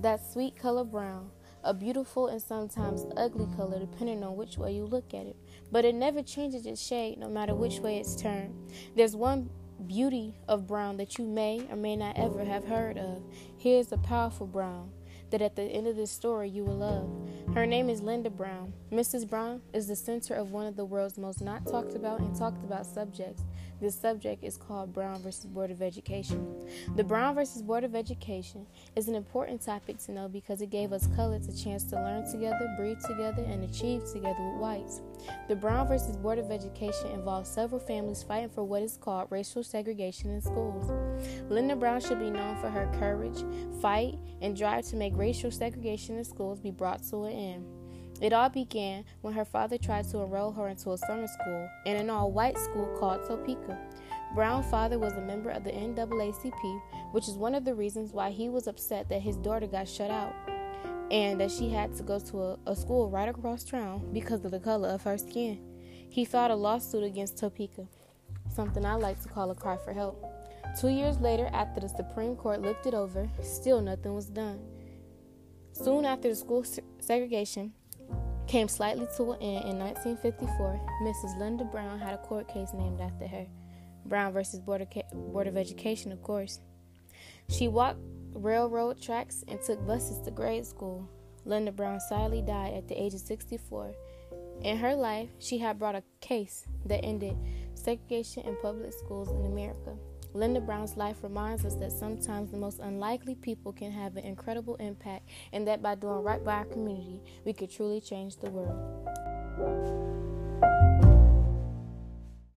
That sweet color brown, a beautiful and sometimes ugly color depending on which way you look at it, but it never changes its shade no matter which way it's turned. There's one beauty of brown that you may or may not ever have heard of. Here's a powerful brown that at the end of this story you will love. Her name is Linda Brown. Mrs. Brown is the center of one of the world's most not talked about and talked about subjects. This subject is called Brown versus Board of Education. The Brown versus Board of Education is an important topic to know because it gave us colors a chance to learn together, breathe together, and achieve together with whites. The Brown versus Board of Education involves several families fighting for what is called racial segregation in schools. Linda Brown should be known for her courage, fight, and drive to make racial segregation in schools be brought to an end. It all began when her father tried to enroll her into a summer school in an all white school called Topeka. Brown's father was a member of the NAACP, which is one of the reasons why he was upset that his daughter got shut out and that she had to go to a, a school right across town because of the color of her skin. He filed a lawsuit against Topeka, something I like to call a cry for help. Two years later, after the Supreme Court looked it over, still nothing was done. Soon after the school segregation came slightly to an end in 1954, Mrs. Linda Brown had a court case named after her. Brown versus Board of, Board of Education, of course. She walked railroad tracks, and took buses to grade school. Linda Brown sadly died at the age of 64. In her life, she had brought a case that ended segregation in public schools in America. Linda Brown's life reminds us that sometimes the most unlikely people can have an incredible impact, and that by doing right by our community, we could truly change the world.